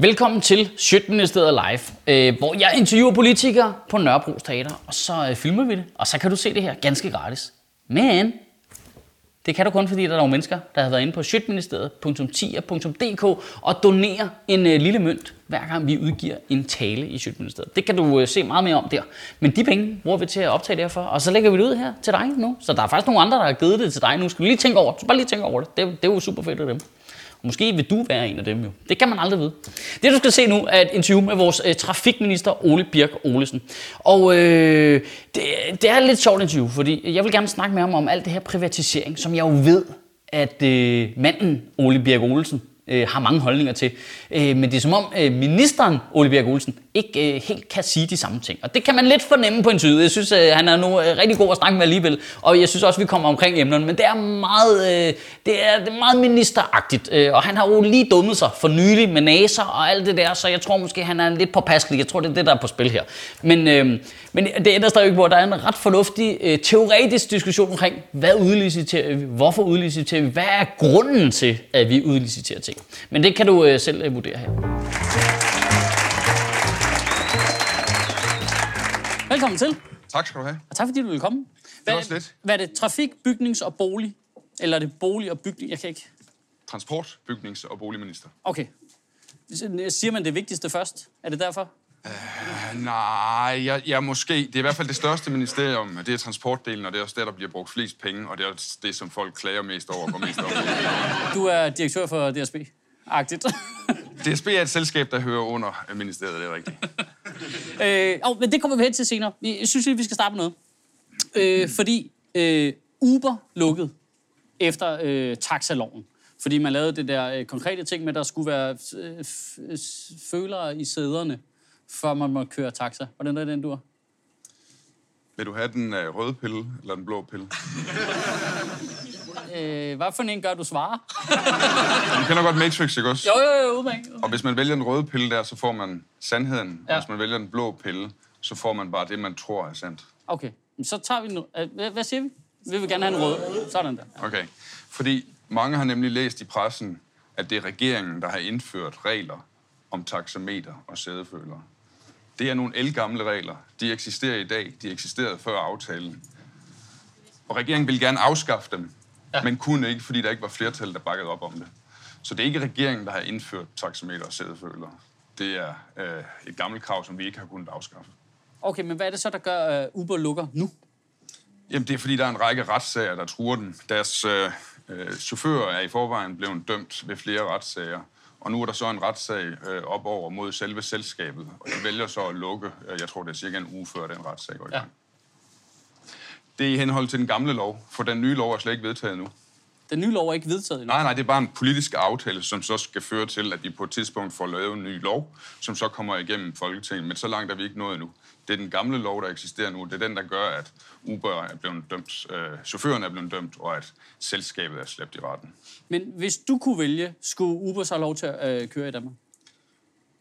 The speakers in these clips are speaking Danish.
Velkommen til Sjøtministeriet Live, øh, hvor jeg interviewer politikere på Nørrebro Teater, og så øh, filmer vi det, og så kan du se det her ganske gratis. Men det kan du kun, fordi der er nogle mennesker, der har været inde på sjøtministeriet.10.dk og donerer en øh, lille mønt, hver gang vi udgiver en tale i Sjøtministeriet. Det kan du øh, se meget mere om der. Men de penge bruger vi til at optage derfor, og så lægger vi det ud her til dig nu. Så der er faktisk nogle andre, der har givet det til dig nu. Skal du lige tænke over det? Bare lige tænke over det. Det, det er jo super fedt af dem. Måske vil du være en af dem jo. Det kan man aldrig vide. Det du skal se nu er et interview med vores øh, trafikminister Ole Birk Olesen. Og øh, det, det er et lidt sjovt interview, fordi jeg vil gerne snakke med ham om alt det her privatisering, som jeg jo ved, at øh, manden Ole Birk Olesen øh, har mange holdninger til. Øh, men det er som om øh, ministeren Ole Birk Olsen ikke øh, helt kan sige de samme ting. Og det kan man lidt fornemme på en side. Jeg synes, øh, han er nu øh, rigtig god at snakke med alligevel. Og jeg synes også, vi kommer omkring emnerne. Men det er meget, øh, det er, det er meget ministeragtigt. Øh, og han har jo lige dummet sig for nylig med naser og alt det der. Så jeg tror måske, han er lidt påpasselig. Jeg tror, det er det, der er på spil her. Men, øh, men det ændrer stadig ikke på, at der er en ret fornuftig øh, teoretisk diskussion omkring, hvad udliciterer vi, hvorfor udliciterer vi, hvad er grunden til, at vi udliciterer ting. Men det kan du øh, selv øh, vurdere her. Velkommen til, Tak skal du have. og tak fordi du vil komme. Hvad, var så lidt. hvad er det? Trafik, bygnings og bolig? Eller er det bolig og bygning? Jeg kan ikke... Transport, bygnings- og boligminister. Okay. Siger man det vigtigste først? Er det derfor? Nej, jeg, jeg måske... Det er i hvert fald det største ministerium. Det er transportdelen, og det er også der, der bliver brugt flest penge, og det er også det, som folk klager mest over og går mest op i. Du er direktør for DSB. Agtigt. DSB er et selskab, der hører under ministeriet, det er rigtigt. øh, oh, men det kommer vi hen til senere. Jeg synes lige, vi skal starte med noget. Øh, fordi øh, Uber lukkede efter øh, taxaloven. Fordi man lavede det der øh, konkrete ting med, at der skulle være øh, s- følere i sæderne, før man må køre taxa. Hvordan er den, du er? Vil du have den øh, røde pille eller den blå pille? Øh, hvad for en gør du svarer? Du kender godt Matrix, ikke også? Jo, jo, jo, udmærket. Og hvis man vælger den røde pille der, så får man sandheden. Ja. Ja. Hvis man vælger den blå pille, så får man bare det, man tror er sandt. Okay, så tager vi nu. Øh, Hvad, hvad siger vi? Vi vil gerne have en rød. Sådan der. Okay. Fordi mange har nemlig læst i pressen, at det er regeringen, der har indført regler om taxameter og sædefølere. Det er nogle elgamle regler. De eksisterer i dag. De eksisterede før aftalen. Og regeringen ville gerne afskaffe dem, ja. men kunne ikke, fordi der ikke var flertal, der bakkede op om det. Så det er ikke regeringen, der har indført taxameter og sædefølere. Det er øh, et gammelt krav, som vi ikke har kunnet afskaffe. Okay, men hvad er det så, der gør, at Uber lukker nu? Jamen, det er fordi, der er en række retssager, der truer den. Deres øh, øh, chauffører er i forvejen blevet dømt ved flere retssager. Og nu er der så en retssag øh, op over mod selve selskabet. Og de vælger så at lukke, øh, jeg tror det er cirka en uge før den retssag går i Ja. gang. Det er i henhold til den gamle lov, for den nye lov er slet ikke vedtaget nu. Den nye lov er ikke vedtaget endnu. Nej, nej, det er bare en politisk aftale, som så skal føre til, at vi på et tidspunkt får lavet en ny lov, som så kommer igennem Folketinget. Men så langt er vi ikke nået endnu. Det er den gamle lov, der eksisterer nu. Det er den, der gør, at Uber er blevet dømt, øh, chaufføren er blevet dømt, og at selskabet er slæbt i retten. Men hvis du kunne vælge, skulle Uber så have lov til at øh, køre i Danmark?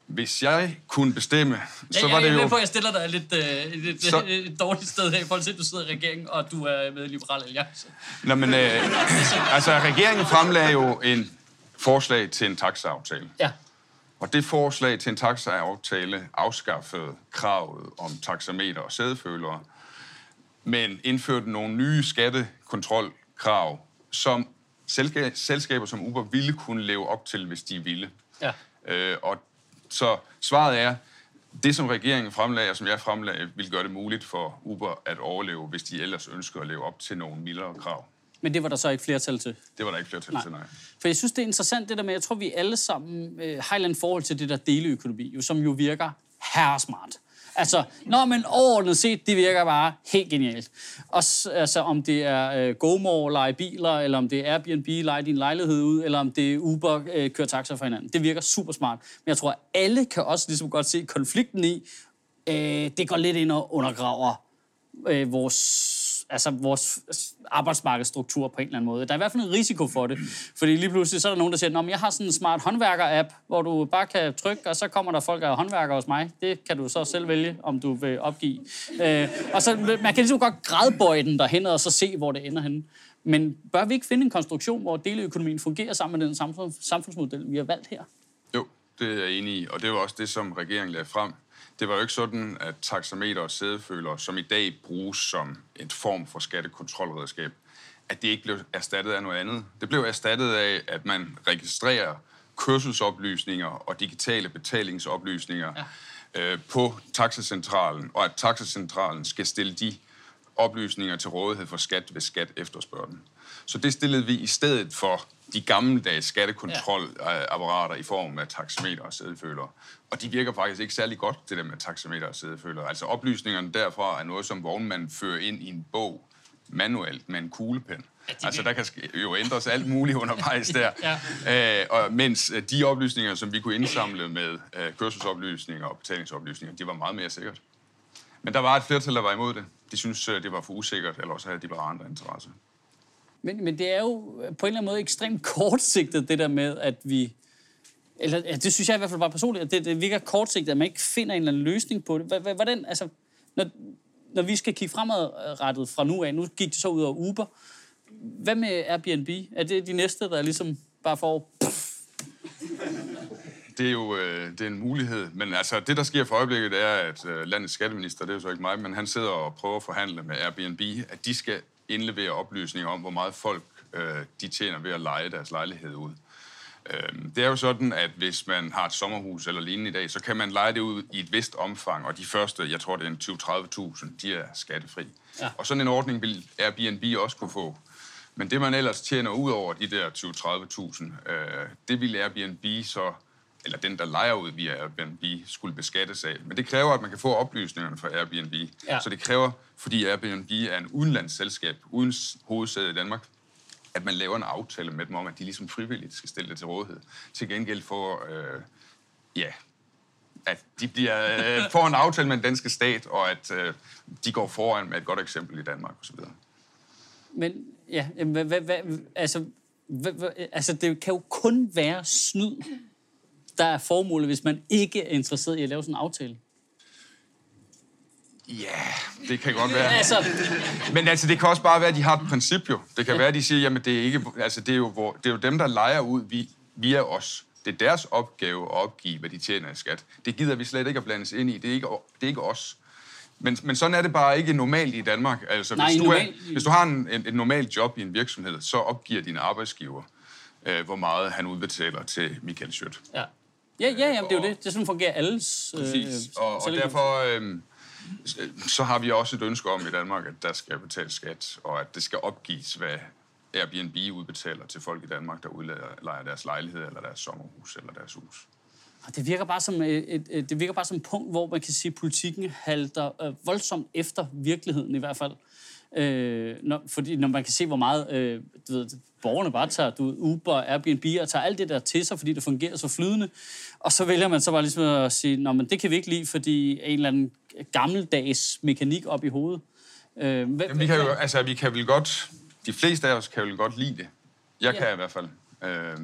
Hvis jeg kunne bestemme, så var det jo... at jeg stiller dig lidt, øh, lidt Så- et dårligt sted her, i forhold til, at du sidder i regeringen, og du er med i Liberal Alliance. Nå, men, øh, altså, regeringen fremlagde jo en forslag til en taxaaftale. Ja. Og det forslag til en taxaaftale afskaffede kravet om taxameter og sædefølere, men indførte nogle nye skattekontrolkrav, som selska- selskaber som Uber ville kunne leve op til, hvis de ville. Ja. Øh, og så svaret er, det som regeringen fremlagde, og som jeg fremlagde, vil gøre det muligt for Uber at overleve, hvis de ellers ønsker at leve op til nogle mildere krav. Men det var der så ikke flertal til. Det var der ikke flertal til, nej. For jeg synes, det er interessant det der med, jeg tror, vi alle sammen øh, har et eller andet forhold til det der deleøkonomi, jo, som jo virker herresmart. Altså, når man overordnet set, det virker bare helt genialt. Også altså, om det er øh, GoMore, lege biler, eller om det er Airbnb, lege din lejlighed ud, eller om det er Uber, øh, kører taxa for hinanden. Det virker super smart. Men jeg tror, at alle kan også ligesom godt se konflikten i, øh, det går lidt ind og undergraver øh, vores, altså vores arbejdsmarkedsstruktur på en eller anden måde. Der er i hvert fald en risiko for det. Fordi lige pludselig så er der nogen, der siger, at jeg har sådan en smart håndværker-app, hvor du bare kan trykke, og så kommer der folk, af håndværker hos mig. Det kan du så selv vælge, om du vil opgive. Øh, og så man kan ligesom godt gradbøje den derhen, og så se, hvor det ender henne. Men bør vi ikke finde en konstruktion, hvor deleøkonomien fungerer sammen med den samfundsmodel, vi har valgt her? Jo, det er jeg enig i, og det var også det, som regeringen lagde frem. Det var jo ikke sådan, at taxameter og sædeføler, som i dag bruges som en form for skattekontrolredskab, at det ikke blev erstattet af noget andet. Det blev erstattet af, at man registrerer kørselsoplysninger og digitale betalingsoplysninger ja. øh, på taxacentralen, og at taxacentralen skal stille de oplysninger til rådighed for skat, hvis skat efterspørger dem. Så det stillede vi i stedet for de gammeldags skattekontrolapparater i form af taxameter og sædefølere. Og de virker faktisk ikke særlig godt, det der med taxameter og sædefølere. Altså oplysningerne derfra er noget, som vognmanden fører ind i en bog manuelt med en kuglepen. Ja, de altså, der kan jo ændres alt muligt undervejs der. ja. øh, og mens øh, de oplysninger, som vi kunne indsamle med øh, kørselsoplysninger og betalingsoplysninger, de var meget mere sikkert. Men der var et flertal, der var imod det. De synes, øh, det var for usikkert, eller også havde de bare andre interesser. Men, men det er jo på en eller anden måde ekstremt kortsigtet, det der med, at vi... Eller, ja, det synes jeg i hvert fald bare personligt, at det, det virker kortsigtet, at man ikke finder en eller anden løsning på det. Hvordan, altså, når, når vi skal kigge fremadrettet fra nu af, nu gik det så ud over Uber, hvad med Airbnb? Er det de næste, der ligesom bare får... Det er jo øh, det er en mulighed, men altså det, der sker for øjeblikket, er, at øh, landets skatteminister, det er jo så ikke mig, men han sidder og prøver at forhandle med Airbnb, at de skal indlevere oplysninger om, hvor meget folk øh, de tjener ved at lege deres lejlighed ud. Øh, det er jo sådan, at hvis man har et sommerhus eller lignende i dag, så kan man lege det ud i et vist omfang, og de første, jeg tror det er 20-30.000, de er skattefri. Ja. Og sådan en ordning vil Airbnb også kunne få. Men det, man ellers tjener ud over de der 20-30.000, øh, det vil Airbnb så, eller den, der leger ud via Airbnb, skulle beskattes af. Men det kræver, at man kan få oplysningerne fra Airbnb. Ja. Så det kræver, fordi Airbnb er en udenlandsselskab uden hovedsæde i Danmark, at man laver en aftale med dem om, at de ligesom frivilligt skal stille det til rådighed. Til gengæld for, øh, ja, at de bliver, øh, får en aftale med den danske stat, og at øh, de går foran med et godt eksempel i Danmark osv. Men ja, hvad, hvad, altså, hvad, altså, det kan jo kun være snyd, der er formålet, hvis man ikke er interesseret i at lave sådan en aftale. Ja, det kan godt være. altså... Men altså, det kan også bare være, at de har et princip jo. Det kan ja. være, at de siger, jamen det er, ikke, altså, det er, jo, hvor, det er jo dem, der leger ud via os. Det er deres opgave at opgive, hvad de tjener i skat. Det gider vi slet ikke at blandes ind i. Det er ikke, det er ikke os. Men, men sådan er det bare ikke normalt i Danmark. Altså, Nej, hvis, du er, hvis du har en, en, et normalt job i en virksomhed, så opgiver din arbejdsgiver, øh, hvor meget han udbetaler til Michael Schødt. Ja, ja, ja, ja det er jo det. Det sådan, fungerer alles. Øh, Præcis. Og, og derfor... Øh, så har vi også et ønske om i Danmark, at der skal betales skat, og at det skal opgives, hvad Airbnb udbetaler til folk i Danmark, der udlejer deres lejlighed, eller deres sommerhus, eller deres hus. Det virker bare som et, et, et, det virker bare som et punkt, hvor man kan sige, at politikken halter øh, voldsomt efter virkeligheden i hvert fald. Øh, når, fordi når man kan se, hvor meget øh, du ved, borgerne bare tager du, Uber, Airbnb og tager alt det der til sig, fordi det fungerer så flydende. Og så vælger man så bare ligesom at sige, Nå, men det kan vi ikke lide, fordi en eller anden gammeldags mekanik op i hovedet. Øh, hvad, Jamen, vi kan jo, altså, vi kan vel godt, de fleste af os kan vel godt lide det. Jeg ja. kan i hvert fald. Øh,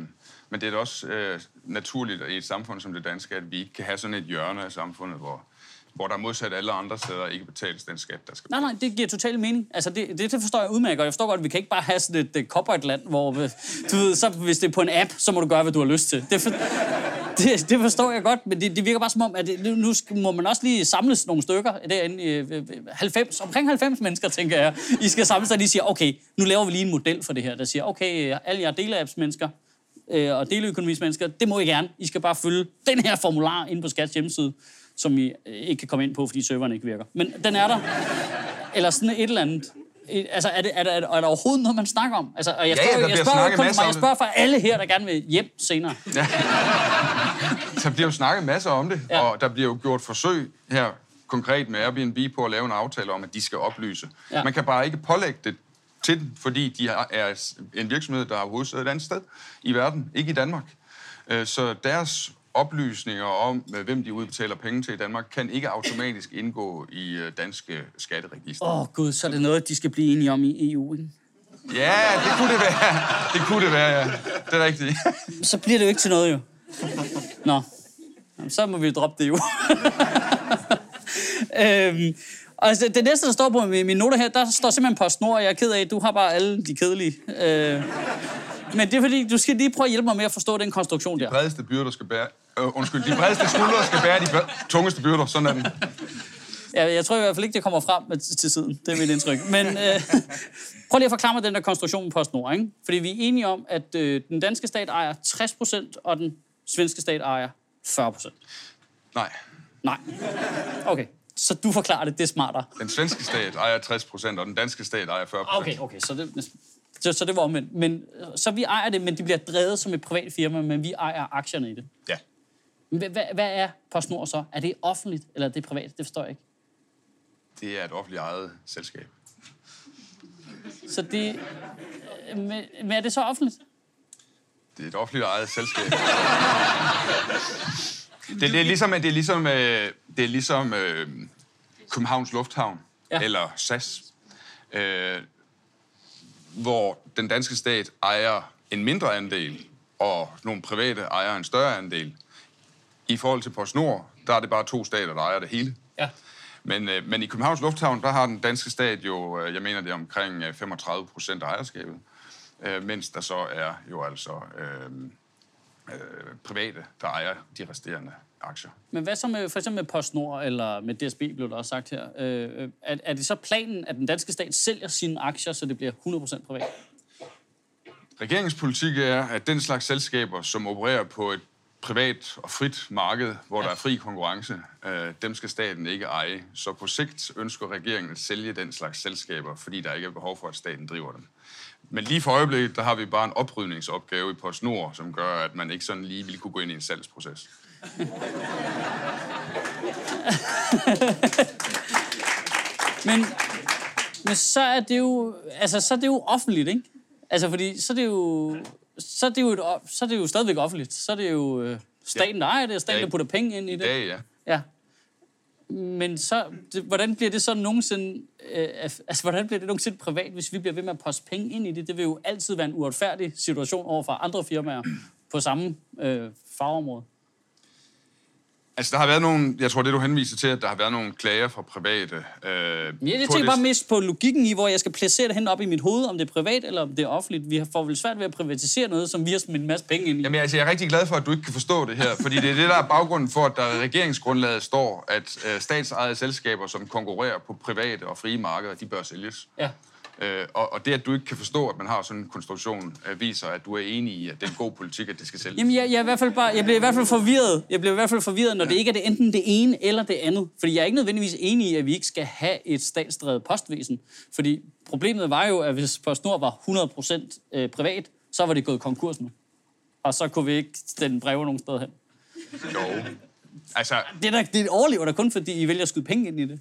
men det er da også øh, naturligt i et samfund som det danske, at vi ikke kan have sådan et hjørne af samfundet, hvor, hvor der modsat alle andre steder ikke betales den skat, der skal Nej, nej, det giver total mening. Altså, det, det, det forstår jeg udmærket og Jeg forstår godt, at vi kan ikke bare have sådan et, et corporate land, hvor øh, du ved, så, hvis det er på en app, så må du gøre, hvad du har lyst til. Det, for, det, det forstår jeg godt, men det, det virker bare som om, at det, nu, skal, må man også lige samles nogle stykker derinde. Øh, øh, øh 90, omkring 90 mennesker, tænker jeg. I skal samles, og lige siger, okay, nu laver vi lige en model for det her, der siger, okay, alle jer deleapps-mennesker, øh, og deleøkonomismennesker, det må I gerne. I skal bare følge den her formular ind på Skats hjemmeside, som I ikke kan komme ind på, fordi serveren ikke virker. Men den er der. Eller sådan et eller andet. Altså, er, det, er, der, er der overhovedet noget, man snakker om? Altså, og jeg spørger, ja, ja, jeg spørger, kun, jeg spørger for alle her, der gerne vil hjem senere. Ja. Der bliver jo snakket masser om det, ja. og der bliver jo gjort forsøg her konkret med Airbnb på at lave en aftale om, at de skal oplyse. Ja. Man kan bare ikke pålægge det til den, fordi de er en virksomhed, der har hovedsæde et andet sted i verden, ikke i Danmark. Øh, så deres oplysninger om, øh, hvem de udbetaler penge til i Danmark, kan ikke automatisk indgå i øh, danske skatteregister. Åh oh, gud, så er det noget, de skal blive enige om i EU, ikke? Ja, det kunne det være. Det kunne det være, ja. Det er rigtigt. så bliver det jo ikke til noget, jo. Nå, Jamen, så må vi droppe det jo. øhm, og altså, det næste, der står på mine noter her, der står simpelthen på snor, og jeg er ked af, at du har bare alle de kedelige. Øh, men det er fordi, du skal lige prøve at hjælpe mig med at forstå den konstruktion der. De bredeste byrder skal bære, Øh, undskyld, de bredeste skuldre skal bære de bør- tungeste byrder. Sådan er den. Ja, jeg tror i hvert fald ikke, det kommer frem til siden. Det er mit indtryk. Men øh, prøv lige at forklare mig den der konstruktion med PostNord. Ikke? Fordi vi er enige om, at øh, den danske stat ejer 60 procent, og den svenske stat ejer 40 procent. Nej. Nej. Okay. Så du forklarer det, det er smartere. Den svenske stat ejer 60 procent, og den danske stat ejer 40 procent. Okay, okay, så det, så, så det var omvendt. Men, øh, så vi ejer det, men det bliver drevet som et privat firma, men vi ejer aktierne i det. Ja. Hvad, hvad, er PostNord så? Er det offentligt, eller er det privat? Det forstår jeg ikke. Det er et offentligt ejet selskab. Så det... øh, Men, men er det så offentligt? Det er et offentligt ejet selskab. Det, det er ligesom, det er ligesom, øh, det er ligesom øh, Københavns Lufthavn, ja. eller SAS, øh, hvor den danske stat ejer en mindre andel, og nogle private ejer en større andel. I forhold til PostNord, der er det bare to stater, der ejer det hele. Ja. Men, øh, men i Københavns Lufthavn, der har den danske stat jo, øh, jeg mener det er omkring øh, 35 procent af ejerskabet, øh, mens der så er jo altså øh, øh, private, der ejer de resterende aktier. Men hvad så med for eksempel med PostNord eller med DSB, blev der også sagt her? Øh, øh, er, er det så planen, at den danske stat sælger sine aktier, så det bliver 100% privat? Regeringens politik er, at den slags selskaber, som opererer på et privat og frit marked, hvor ja. der er fri konkurrence, øh, dem skal staten ikke eje. Så på sigt ønsker regeringen at sælge den slags selskaber, fordi der ikke er behov for, at staten driver dem. Men lige for øjeblikket, der har vi bare en oprydningsopgave i PostNord, som gør, at man ikke sådan lige vil kunne gå ind i en salgsproces. Men, men så er det jo, altså, så er det jo offentligt, ikke? Altså, fordi så er det jo, så er det jo, et, så er det jo stadigvæk offentligt. Så er det jo øh, staten, der ejer det, og staten, der putter penge ind i det. Ja, ja. Ja. Men så, det, hvordan bliver det så nogensinde, øh, altså hvordan bliver det nogensinde privat, hvis vi bliver ved med at poste penge ind i det? Det vil jo altid være en uretfærdig situation over for andre firmaer på samme øh, fagområde. Altså, der har været nogle, jeg tror, det du henviser til, at der har været nogle klager fra private. Øh, jeg, tænker bare mest på logikken i, hvor jeg skal placere det hen op i mit hoved, om det er privat eller om det er offentligt. Vi får vel svært ved at privatisere noget, som vi har smidt en masse penge ind i. Jamen, altså, jeg er rigtig glad for, at du ikke kan forstå det her, fordi det er det, der er baggrunden for, at der i regeringsgrundlaget står, at øh, statsejede selskaber, som konkurrerer på private og frie markeder, de bør sælges. Ja. Øh, og, og det, at du ikke kan forstå, at man har sådan en konstruktion, øh, viser, at du er enig i, at det er en god politik, at det skal sælges. Jamen, jeg, jeg, er i hvert fald bare, jeg bliver i hvert fald forvirret. Jeg bliver i hvert fald forvirret, når det ikke er det, enten det ene eller det andet. Fordi jeg er ikke nødvendigvis enig i, at vi ikke skal have et statsdrevet postvæsen. Fordi problemet var jo, at hvis PostNord var 100% øh, privat, så var det gået konkurs nu. Og så kunne vi ikke sende breve nogen steder hen. Jo. Altså, Det, er der, det overlever da kun, fordi I vælger at skyde penge ind i det.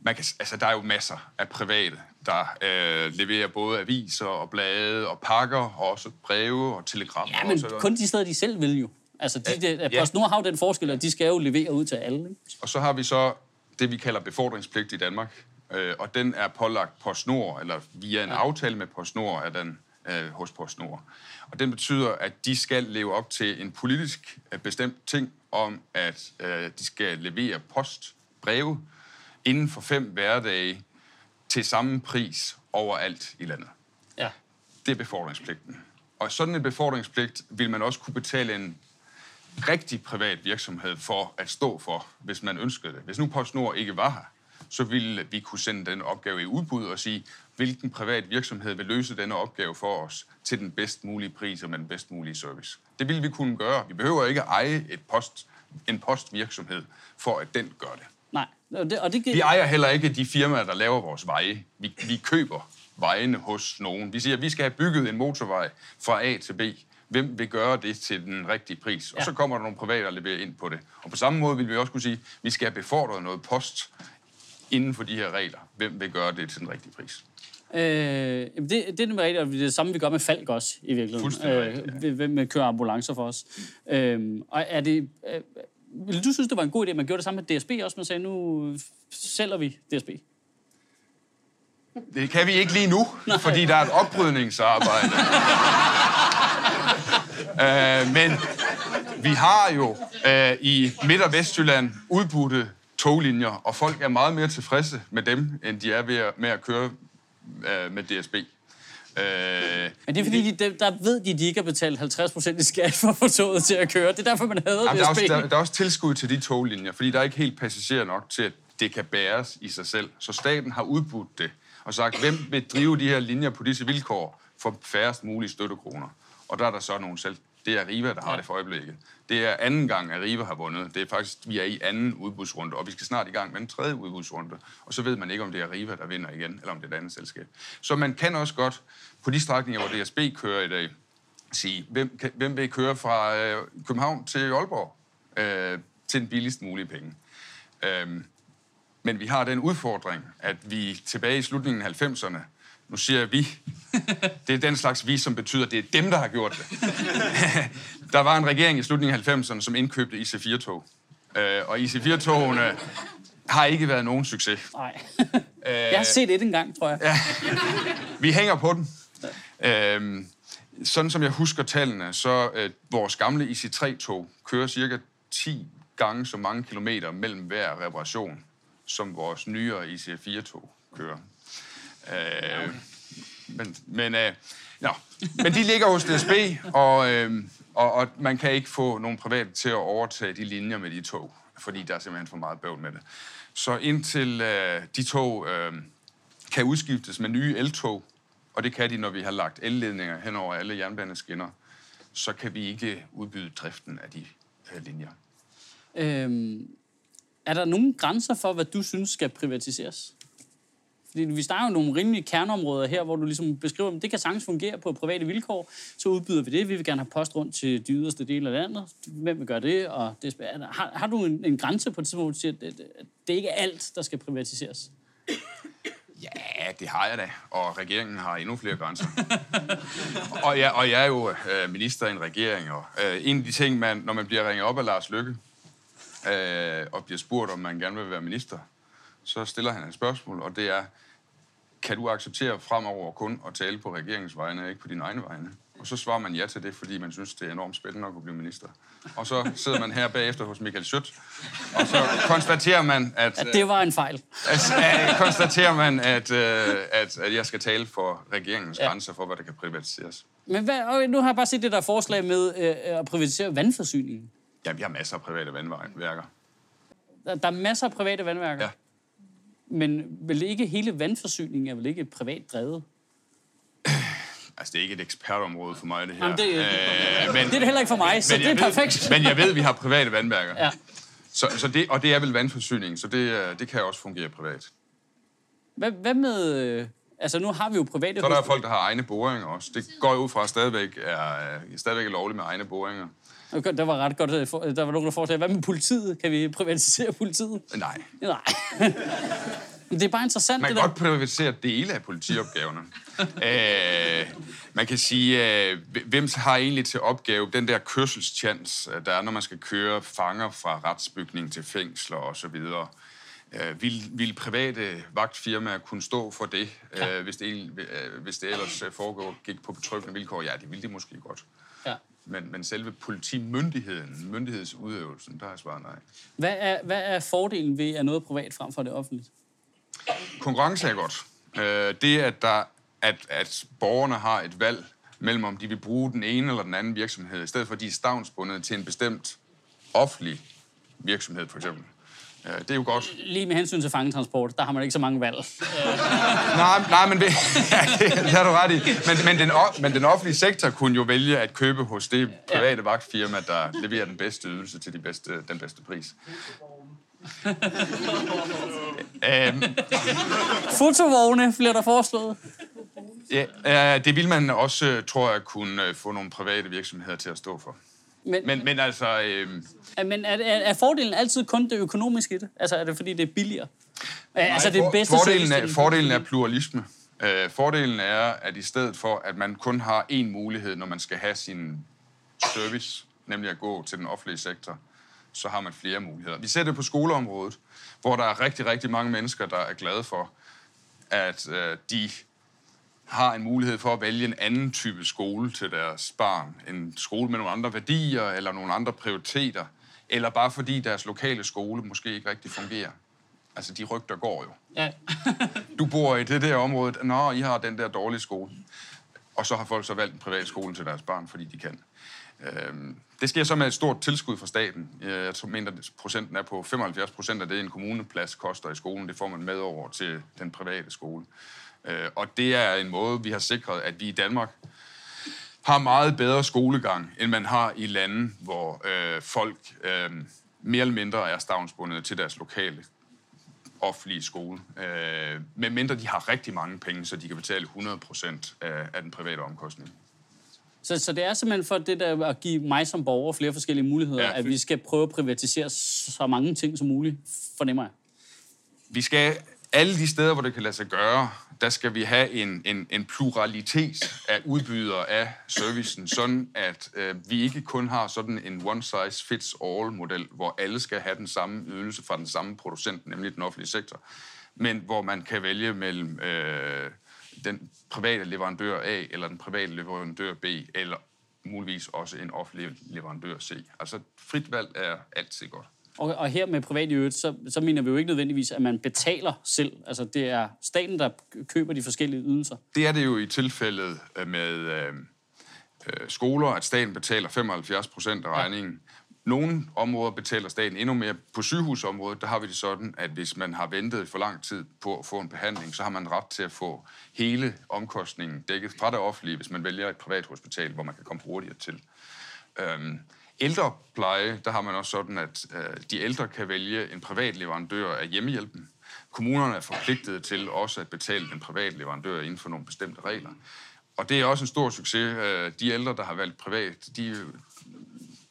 Man kan, altså, der er jo masser af private, der øh, leverer både aviser og blade og pakker, og også breve og telegrammer. Ja, og men så videre. kun de steder, de selv vil jo. Altså, de, Ja, de, ja. PostNord har jo den forskel, at de skal jo levere ud til alle. Ikke? Og så har vi så det, vi kalder befordringspligt i Danmark. Øh, og den er pålagt PostNord, eller via en aftale med PostNord er den øh, hos PostNord. Og den betyder, at de skal leve op til en politisk øh, bestemt ting om, at øh, de skal levere post, breve, inden for fem hverdage til samme pris overalt i landet. Ja. Det er befordringspligten. Og sådan en befordringspligt vil man også kunne betale en rigtig privat virksomhed for at stå for, hvis man ønskede det. Hvis nu PostNord ikke var her, så ville vi kunne sende den opgave i udbud og sige, hvilken privat virksomhed vil løse denne opgave for os til den bedst mulige pris og med den bedst mulige service. Det ville vi kunne gøre. Vi behøver ikke eje et post, en postvirksomhed for, at den gør det. Og det, og det, Vi ejer heller ikke de firmaer, der laver vores veje. Vi, vi køber vejene hos nogen. Vi siger, at vi skal have bygget en motorvej fra A til B. Hvem vil gøre det til den rigtige pris? Og Ja. så kommer der nogle private og leverer ind på det. Og på samme måde vil vi også kunne sige, at vi skal have befordret noget post inden for de her regler. Hvem vil gøre det til den rigtige pris? Øh, det, det er nemlig rigtigt, og det er det samme, vi gør med Falk også, i virkeligheden. Fuldstændig rigtigt, ja. Øh, hvem vil køre ambulancer for os. Øh, og er det... Vil du synes, det var en god idé, at man gjorde det samme med DSB også? Man sagde, nu sælger vi DSB. Det kan vi ikke lige nu, Nej. fordi der er et oprydningsarbejde. øh, men vi har jo øh, i Midt- og Vestjylland udbudte toglinjer, og folk er meget mere tilfredse med dem, end de er ved at, med at køre øh, med DSB. Øh, Men det er fordi, de, der ved de, de ikke har betalt 50% i skat for at få toget til at køre. Det er derfor, man hader Jamen, der, er også, der, der er også tilskud til de toglinjer, fordi der er ikke helt passagerer nok til, at det kan bæres i sig selv. Så staten har udbudt det og sagt, hvem vil drive de her linjer på disse vilkår for færrest mulige støttekroner. Og der er der så nogle selv. Det er Arriva, der har det for øjeblikket. Det er anden gang, at Arriva har vundet. Det er faktisk, vi er i anden udbudsrunde, og vi skal snart i gang med en tredje udbudsrunde. Og så ved man ikke, om det er Arriva, der vinder igen, eller om det er et andet selskab. Så man kan også godt, på de strækninger, hvor DSB kører i dag, sige, hvem, kan, hvem vil køre fra øh, København til Aalborg øh, til den billigst mulige penge. Øhm, men vi har den udfordring, at vi tilbage i slutningen af 90'erne, nu siger jeg vi, det er den slags vi, som betyder, at det er dem, der har gjort det. der var en regering i slutningen af 90'erne, som indkøbte IC4-tog. Øh, og IC4-togene har ikke været nogen succes. Nej. Jeg har set et engang, tror jeg. Ja. Vi hænger på den. Øhm, sådan som jeg husker tallene, så øh, vores gamle IC3-tog kører cirka 10 gange så mange kilometer mellem hver reparation, som vores nyere IC4-tog kører. Øh, men, men, øh, ja. men de ligger hos DSB, og, øh, og, og man kan ikke få nogen private til at overtage de linjer med de tog, fordi der er simpelthen for meget bøvl med det. Så indtil øh, de tog øh, kan udskiftes med nye eltog, og det kan de, når vi har lagt elledninger hen over alle jernbaneskinner, så kan vi ikke udbyde driften af de øh, linjer. Øhm, er der nogen grænser for, hvad du synes skal privatiseres? Fordi vi snakker jo nogle rimelige kerneområder her, hvor du ligesom beskriver, at det kan sagtens fungere på private vilkår. Så udbyder vi det. Vi vil gerne have post rundt til de yderste dele af landet. Hvem vil gøre det? Og det er, har, har du en, en grænse på det tidspunkt, hvor du siger, at det, at det ikke er alt, der skal privatiseres? Ja, det har jeg da, og regeringen har endnu flere grænser. og, jeg, og jeg er jo øh, minister i en regering, og øh, en af de ting, man, når man bliver ringet op af Lars Lykke, øh, og bliver spurgt, om man gerne vil være minister, så stiller han et spørgsmål, og det er, kan du acceptere fremover kun at tale på regeringens vegne, ikke på dine egne vegne? Og så svarer man ja til det, fordi man synes, det er enormt spændende at kunne blive minister. Og så sidder man her bagefter hos Michael Schødt, og så konstaterer man, at... At det var en fejl. Altså, øh, konstaterer man, at, øh, at, at jeg skal tale for regeringens Ja. grænser for, hvad der kan privatiseres. Men hvad, okay, nu har jeg bare set det der forslag med øh, at privatisere vandforsyningen. Ja, vi har masser af private vandværker. Der, der er masser af private vandværker. Ja. Men vel ikke hele vandforsyningen er vel ikke privat drevet? Altså, det er ikke et ekspertområde for mig, det her. Jamen, det- øh, men, Det er det heller ikke for mig, så det er ved- perfekt. Men jeg ved, at vi har private vandværker. Ja. Så, så det, og det er vel vandforsyning, så det, øh, det kan også fungere privat. Hvad, hvad med... Øh, altså, nu har vi jo private... Så er der folk, der har egne boringer også. Det går jo ud fra, at stadigvæk er, øh, stadigvæk er lovligt med egne boringer. Der var ret godt. Der var nogen, der fortalte, hvad med politiet? Kan vi privatisere politiet? Nej. Nej. Det er bare interessant, Man det kan der. godt privatisere dele af politiopgaverne. øh, man kan sige, øh, hvem har egentlig til opgave den der kørselschance, øh, der er, når man skal køre fanger fra retsbygning til fængsler osv. Øh, vil, vil private vagtfirmaer kunne stå for det, øh, hvis, det, øh, hvis det ellers foregår, gik på betryggende vilkår? Ja, det ville de måske godt. Ja. Men, men selve politimyndigheden, myndighedsudøvelsen, der er svaret nej. Hvad er, hvad er fordelen ved at noget privat frem for det offentligt? Konkurrence er godt. Øh, det, at, der, at, at borgerne har et valg mellem, om de vil bruge den ene eller den anden virksomhed, i stedet for, at de er stavnsbundet til en bestemt offentlig virksomhed, for eksempel. Det er jo godt. Lige med hensyn til fangetransport, der har man ikke så mange valg. Nej, nej men det, ja, det, det har du ret i. Men, men, den, men den offentlige sektor kunne jo vælge at købe hos det private vagtfirma, der leverer den bedste ydelse til de bedste, den bedste pris. øhm, Fotovogne bliver der foreslået. Ja, øh, det vil man også, tror jeg, kunne øh, få nogle private virksomheder til at stå for. Men, Men, men altså, øh, men er, er, er fordelen altid kun det økonomiske i det? Altså er det fordi, det er billigere? Nej, altså det er bedste fordelen, er, fordelen er pluralisme. Øh, fordelen er, at i stedet for, at man kun har én mulighed, når man skal have sin service, nemlig at gå til den offentlige sektor, så har man flere muligheder. Vi ser det på skoleområdet, hvor der er rigtig, rigtig mange mennesker, der er glade for, at øh, de har en mulighed for at vælge en anden type skole til deres barn. En skole med nogle andre værdier, eller nogle andre prioriteter, eller bare fordi deres lokale skole måske ikke rigtig fungerer. Altså, de rygter går jo. Ja. Du bor i det der område, nå, I har den der dårlige skole. og så har folk så valgt en privat skole til deres barn, fordi de kan. Øhm, det sker så med et stort tilskud fra staten. Øh, jeg mener, at procenten er på 75 procent af det, en kommuneplads koster i skolen. Det får man med over til den private skole. Øh, og det er en måde, vi har sikret, at vi i Danmark har meget bedre skolegang, end man har i lande, hvor øh, folk øh, mere eller mindre er stavnsbundet til deres lokale offentlige skole. Øh, med mindre de har rigtig mange penge, så de kan betale 100% af, af den private omkostning. Så, så det er simpelthen for det der at give mig som borger flere forskellige muligheder, Ja, ja, at for- vi skal prøve at privatisere så mange ting som muligt, fornemmer jeg. Vi skal alle de steder, hvor det kan lade sig gøre, der skal vi have en, en, en pluralitet af udbydere af servicen, sådan at øh, vi ikke kun har sådan en one-size-fits-all-model, hvor alle skal have den samme ydelse fra den samme producent, nemlig den offentlige sektor, men hvor man kan vælge mellem øh, den private leverandør A eller den private leverandør B, eller muligvis også en offentlig leverandør C. Altså frit valg er altid godt. Og, og her med privat i øvrigt, så, så mener vi jo ikke nødvendigvis, at man betaler selv. Altså det er staten, der køber de forskellige ydelser. Det er det jo i tilfældet øh, med øh, øh, skoler, at staten betaler 75 procent af regningen. Nogle områder betaler staten endnu mere. På sygehusområdet, der har vi det sådan, at hvis man har ventet for lang tid på at få en behandling, så har man ret til at få hele omkostningen dækket fra det offentlige, hvis man vælger et privat hospital, hvor man kan komme hurtigere til. Øhm, ældrepleje, der har man også sådan, at øh, de ældre kan vælge en privat leverandør af hjemmehjælpen. Kommunerne er forpligtet til også at betale den private leverandør inden for nogle bestemte regler. Og det er også en stor succes. Øh, de ældre, der har valgt privat, de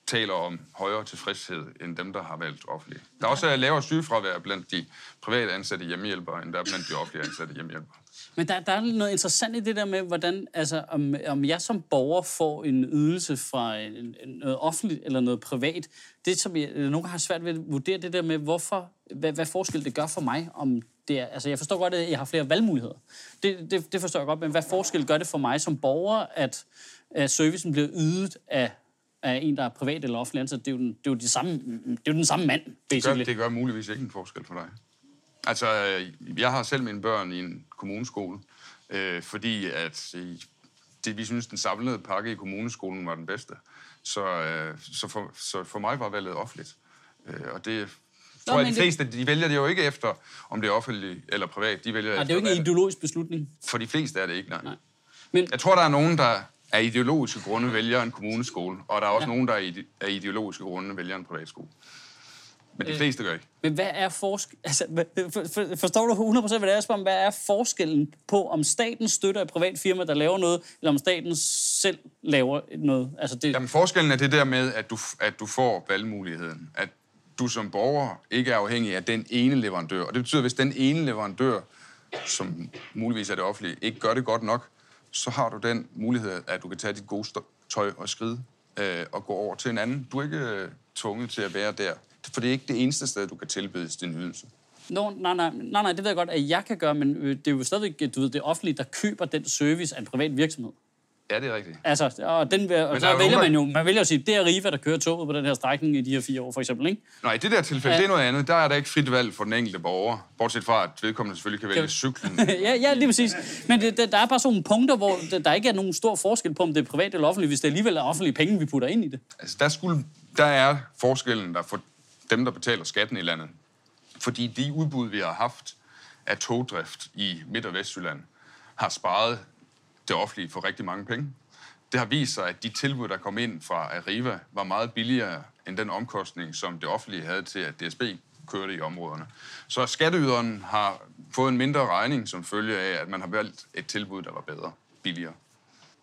taler om højere tilfredshed end dem, der har valgt offentligt. Der er også øh, lavere sygefravær blandt de private ansatte hjemmehjælpere, end der er blandt de offentlige ansatte hjemmehjælpere. Men der, der er noget interessant i det der med, hvordan, altså, om, om jeg som borger får en ydelse fra en, en, noget offentligt eller noget privat. Det, som jeg nogle har svært ved at vurdere, det der med, hvorfor, hvad, hvad forskel det gør for mig, om det er, altså jeg forstår godt, at jeg har flere valgmuligheder. Det, det, det forstår jeg godt, men hvad forskel gør det for mig som borger, at, at servicen bliver ydet af, af en, der er privat eller offentlig ansat? Det er jo den, det er jo de samme, det er jo den samme mand, Det gør, basically. det gør muligvis ikke en forskel for dig. Altså, øh, jeg har selv mine børn i en kommuneskole, øh, fordi at øh, det, vi synes, den samlede pakke i kommuneskolen var den bedste. Så, øh, så, for, så for mig var valget offentligt. Øh, og det tror jeg, de det- fleste, de vælger det jo ikke efter, om det er offentligt eller privat. De vælger Nej, det er efter, jo ikke en ideologisk beslutning. For de fleste er det ikke. Nej. nej. Men, Jeg tror, der er nogen, der af ideologiske grunde vælger en kommuneskole, og der er også Ja. nogen, der af ide- af ideologiske grunde vælger en privatskole. Men de Øh. fleste gør ikke. Men hvad er forskel... Altså, for, for, forstår du 100% hvad det er, spørger om? Hvad er forskellen på, om staten støtter et privat firma, der laver noget, eller om staten selv laver noget? Altså, det, Jamen, forskellen er det der med, at du, at du får valgmuligheden. At du som borger ikke er afhængig af den ene leverandør. Og det betyder, at hvis den ene leverandør, som muligvis er det offentlige, ikke gør det godt nok, så har du den mulighed, at du kan tage dit gode tøj og skride øh, og gå over til en anden. Du er ikke øh, tvunget til at være der. For det er ikke det eneste sted, du kan tilbydes din ydelse. Nå, nej, nej, nej, nej, det ved jeg godt, at jeg kan gøre, men øh, det er jo stadigvæk du ved, det offentlige, der køber den service af en privat virksomhed. Ja, det er rigtigt. Altså, og, den, og der så er jo vælger nogen, man jo, man vælger at sige, det er Riva, der kører toget på den her strækning i de her fire år, for eksempel, ikke? Nej, i det der tilfælde, Ja. det er noget andet. Der er der ikke frit valg for den enkelte borger. Bortset fra, at vedkommende selvfølgelig kan vælge cyklen. ja, ja, lige præcis. Men det, der er bare sådan nogle punkter, hvor der, der ikke er nogen stor forskel på, om det er privat eller offentligt, hvis det alligevel er offentlige penge, vi putter ind i det. Altså, der, skulle, der er forskellen der for dem, der betaler skatten i landet. Fordi de udbud, vi har haft af togdrift i Midt- og Vestjylland, har sparet det offentlige for rigtig mange penge. Det har vist sig, at de tilbud, der kom ind fra Arriva, var meget billigere end den omkostning, som det offentlige havde til, at DSB kørte i områderne. Så skatteyderen har fået en mindre regning som følge af, at man har valgt et tilbud, der var bedre, billigere.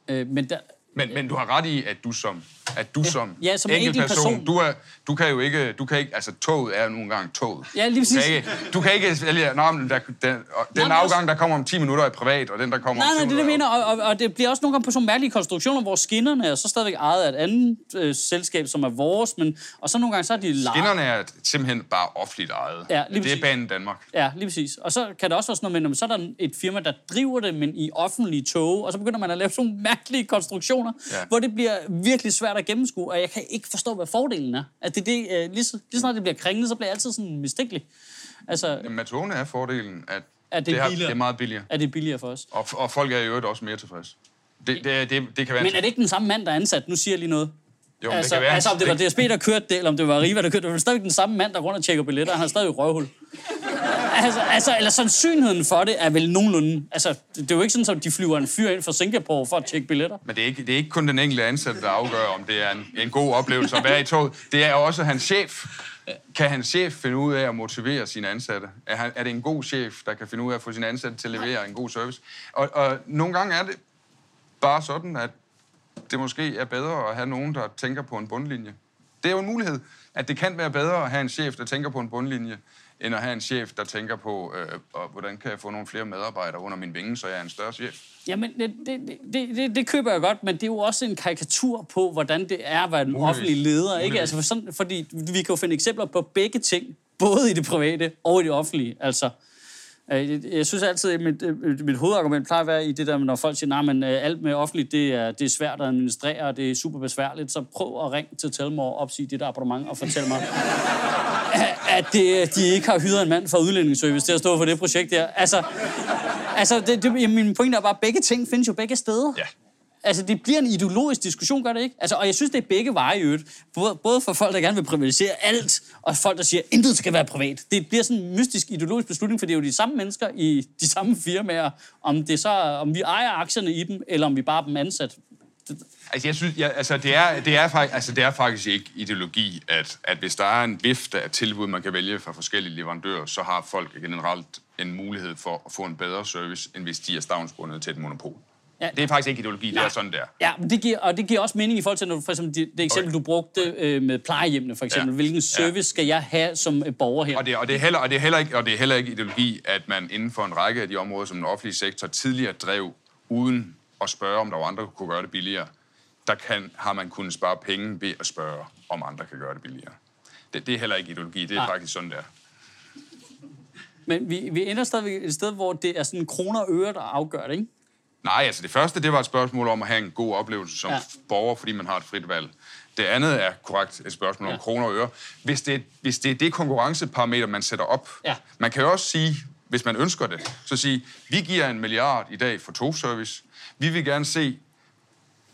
Øh, men der, men, men du har ret i, at du som, at du ja, som, ja, som enkelt person. du, er, du kan jo ikke, du kan ikke, altså toget er nogle gange toget. Ja, lige Du præcis. kan ikke, du kan ikke vælge, Nå, men der, den, den men afgang, der kommer om 10 minutter er privat, og den, der kommer Nej, om nej, 10 det er det, minutter mener, og, og, det bliver også nogle gange på sådan mærkelige konstruktioner, hvor skinnerne er så stadigvæk ejet af et andet øh, selskab, som er vores, men, og så nogle gange så er de lejet. Skinnerne er simpelthen bare offentligt ejet. Ja, lige det er præcis. banen Danmark. Ja, lige præcis. Og så kan det også være sådan noget at så er der et firma, der driver det, men i offentlige tog, og så begynder man at lave sådan nogle mærkelige konstruktioner, ja. Ja. hvor det bliver virkelig svært at gennemskue, og jeg kan ikke forstå, hvad fordelen er. At det, det, øh, lige, så, lige snart det bliver kringlet, så bliver jeg altid sådan mistænkelig. Altså, Jamen, med togene er fordelen, at Er det det, er, billigere? det er meget billigere. er det billigere for os? Og, og folk er i øvrigt også mere tilfredse. Det, det, det, det kan være... Men er det ikke den samme mand, der er ansat? Nu siger jeg lige noget. Jo, altså, det kan være, altså, om det var DSB, der kørte det, eller om det var Arriva, der kørte det, var det stadig den samme mand, der rundt og tjekker billetter. Han har stadig røvhul altså, altså, eller sandsynligheden for det er vel nogenlunde... Altså, det, det er jo ikke sådan, at de flyver en fyr ind fra Singapore for at tjekke billetter. Men det er, ikke, det er ikke kun den enkelte ansatte, der afgør, om det er en, en god oplevelse at være i toget. Det er også hans chef. Kan hans chef finde ud af at motivere sine ansatte? Er, han, er det en god chef, der kan finde ud af at få sine ansatte til at levere en god service? Og, og nogle gange er det bare sådan, at det måske er bedre at have nogen, der tænker på en bundlinje. Det er jo en mulighed, at det kan være bedre at have en chef, der tænker på en bundlinje, end at have en chef, der tænker på, øh, og hvordan kan jeg få nogle flere medarbejdere under min vinge, så jeg er en større chef. Jamen, det, det, det, det, det køber jeg godt, men det er jo også en karikatur på, hvordan det er at være en Muligvis. offentlig leder. Ikke? Muligvis. Altså, for sådan, fordi vi kan jo finde eksempler på begge ting, både i det private og i det offentlige. Altså, jeg, jeg synes altid, at mit, øh, mit hovedargument plejer at være i det der, når folk siger, at øh, alt med offentligt, det er, det er svært at administrere, og det er super besværligt, så prøv at ringe til Telmore og opsige dit abonnement og fortæl mig, at det, de ikke har hyret en mand fra udlændingsservice til at stå for det projekt der. Altså, altså det, det, min pointe er bare, at begge ting findes jo begge steder. Ja. Altså, det bliver en ideologisk diskussion, gør det ikke? Altså, og jeg synes, det er begge veje i øvrigt. Både, både for folk, der gerne vil privatisere alt, og folk, der siger, at intet skal være privat. Det bliver sådan en mystisk ideologisk beslutning, for det er jo de samme mennesker i de samme firmaer, om, det så, om vi ejer aktierne i dem, eller om vi bare er dem ansat. Altså, jeg synes, jeg, altså, det, er, det, er, faktisk, altså, det er faktisk ikke ideologi, at, at hvis der er en vifte af tilbud, man kan vælge fra forskellige leverandører, så har folk generelt en mulighed for at få en bedre service, end hvis de er stavnsbundet til et monopol. Ja. Det er faktisk ikke ideologi, det er sådan der. Ja, men det giver, og det giver også mening i forhold til, når du, for eksempel det, det eksempel, Okay. du brugte øh, med plejehjemmene, for eksempel. Ja. Hvilken service skal jeg have som øh, borger her? Og det, og, det er heller, og, det er heller ikke, og det er heller ikke ideologi, at man inden for en række af de områder, som den offentlige sektor tidligere drev, uden at spørge, om der var andre, der kunne gøre det billigere, der kan, har man kunnet spare penge ved at spørge, om andre kan gøre det billigere. Det, det er heller ikke ideologi, det er Nej. faktisk sådan der. Men vi, vi ender stadigvæk et sted, hvor det er sådan kroner og øre, der afgør det, ikke? Nej, altså det første, det var et spørgsmål om at have en god oplevelse som Ja. borger, fordi man har et frit valg. Det andet er korrekt et spørgsmål Ja. om kroner og øre. Hvis det, hvis det er det konkurrenceparameter, man sætter op. Ja. Man kan jo også sige, hvis man ønsker det, så sige, vi giver en milliard i dag for togservice. Vi vil gerne se,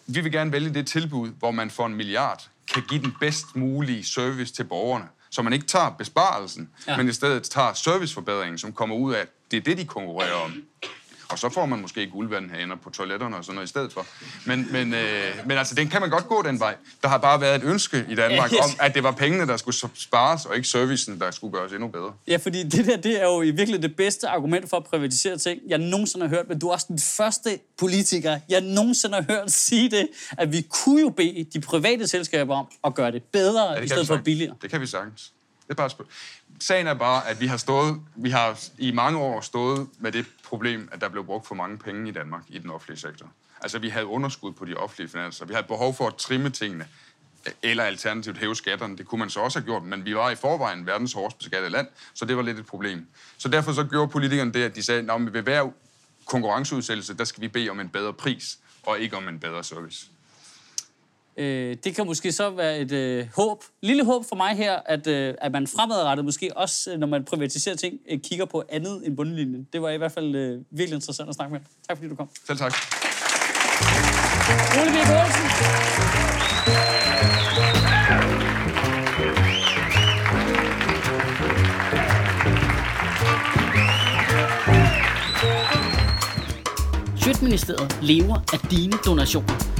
vi vil gerne vælge det tilbud, hvor man for en milliard kan give den bedst mulige service til borgerne. Så man ikke tager besparelsen, ja. men i stedet tager serviceforbedringen, som kommer ud af, at det er det, de konkurrerer om. Og så får man måske guldvand herinde på toiletterne og sådan noget i stedet for. Men, men, øh, men altså, den kan man godt gå den vej. Der har bare været et ønske i Danmark Ja, yes. om, at det var pengene, der skulle spares, og ikke servicen, der skulle gøres endnu bedre. Ja, fordi det der, det er jo i virkelig det bedste argument for at privatisere ting, jeg nogensinde har hørt, men du er også den første politiker, jeg nogensinde har hørt sige det, at vi kunne jo bede de private selskaber om at gøre det bedre, ja, det i stedet for billigere. Det kan vi sagtens. Det er bare et Sagen er bare, at vi har stået, vi har i mange år stået med det problem, at der blev brugt for mange penge i Danmark i den offentlige sektor. Altså, vi havde underskud på de offentlige finanser. Vi havde behov for at trimme tingene, eller alternativt hæve skatterne. Det kunne man så også have gjort, men vi var i forvejen verdens hårdest beskattede land, så det var lidt et problem. Så derfor så gjorde politikerne det, at de sagde, at ved hver konkurrenceudsættelse, der skal vi bede om en bedre pris, og ikke om en bedre service. Øh, det kan måske så være et øh, håb, lille håb for mig her, at, øh, at man fremadrettet måske også, øh, når man privatiserer ting, øh, kigger på andet end bundlinjen. Det var i hvert fald øh, virkelig interessant at snakke med. Tak fordi du kom. Selv tak. Ole Birk Olsen. Sjøtministeriet lever af dine donationer.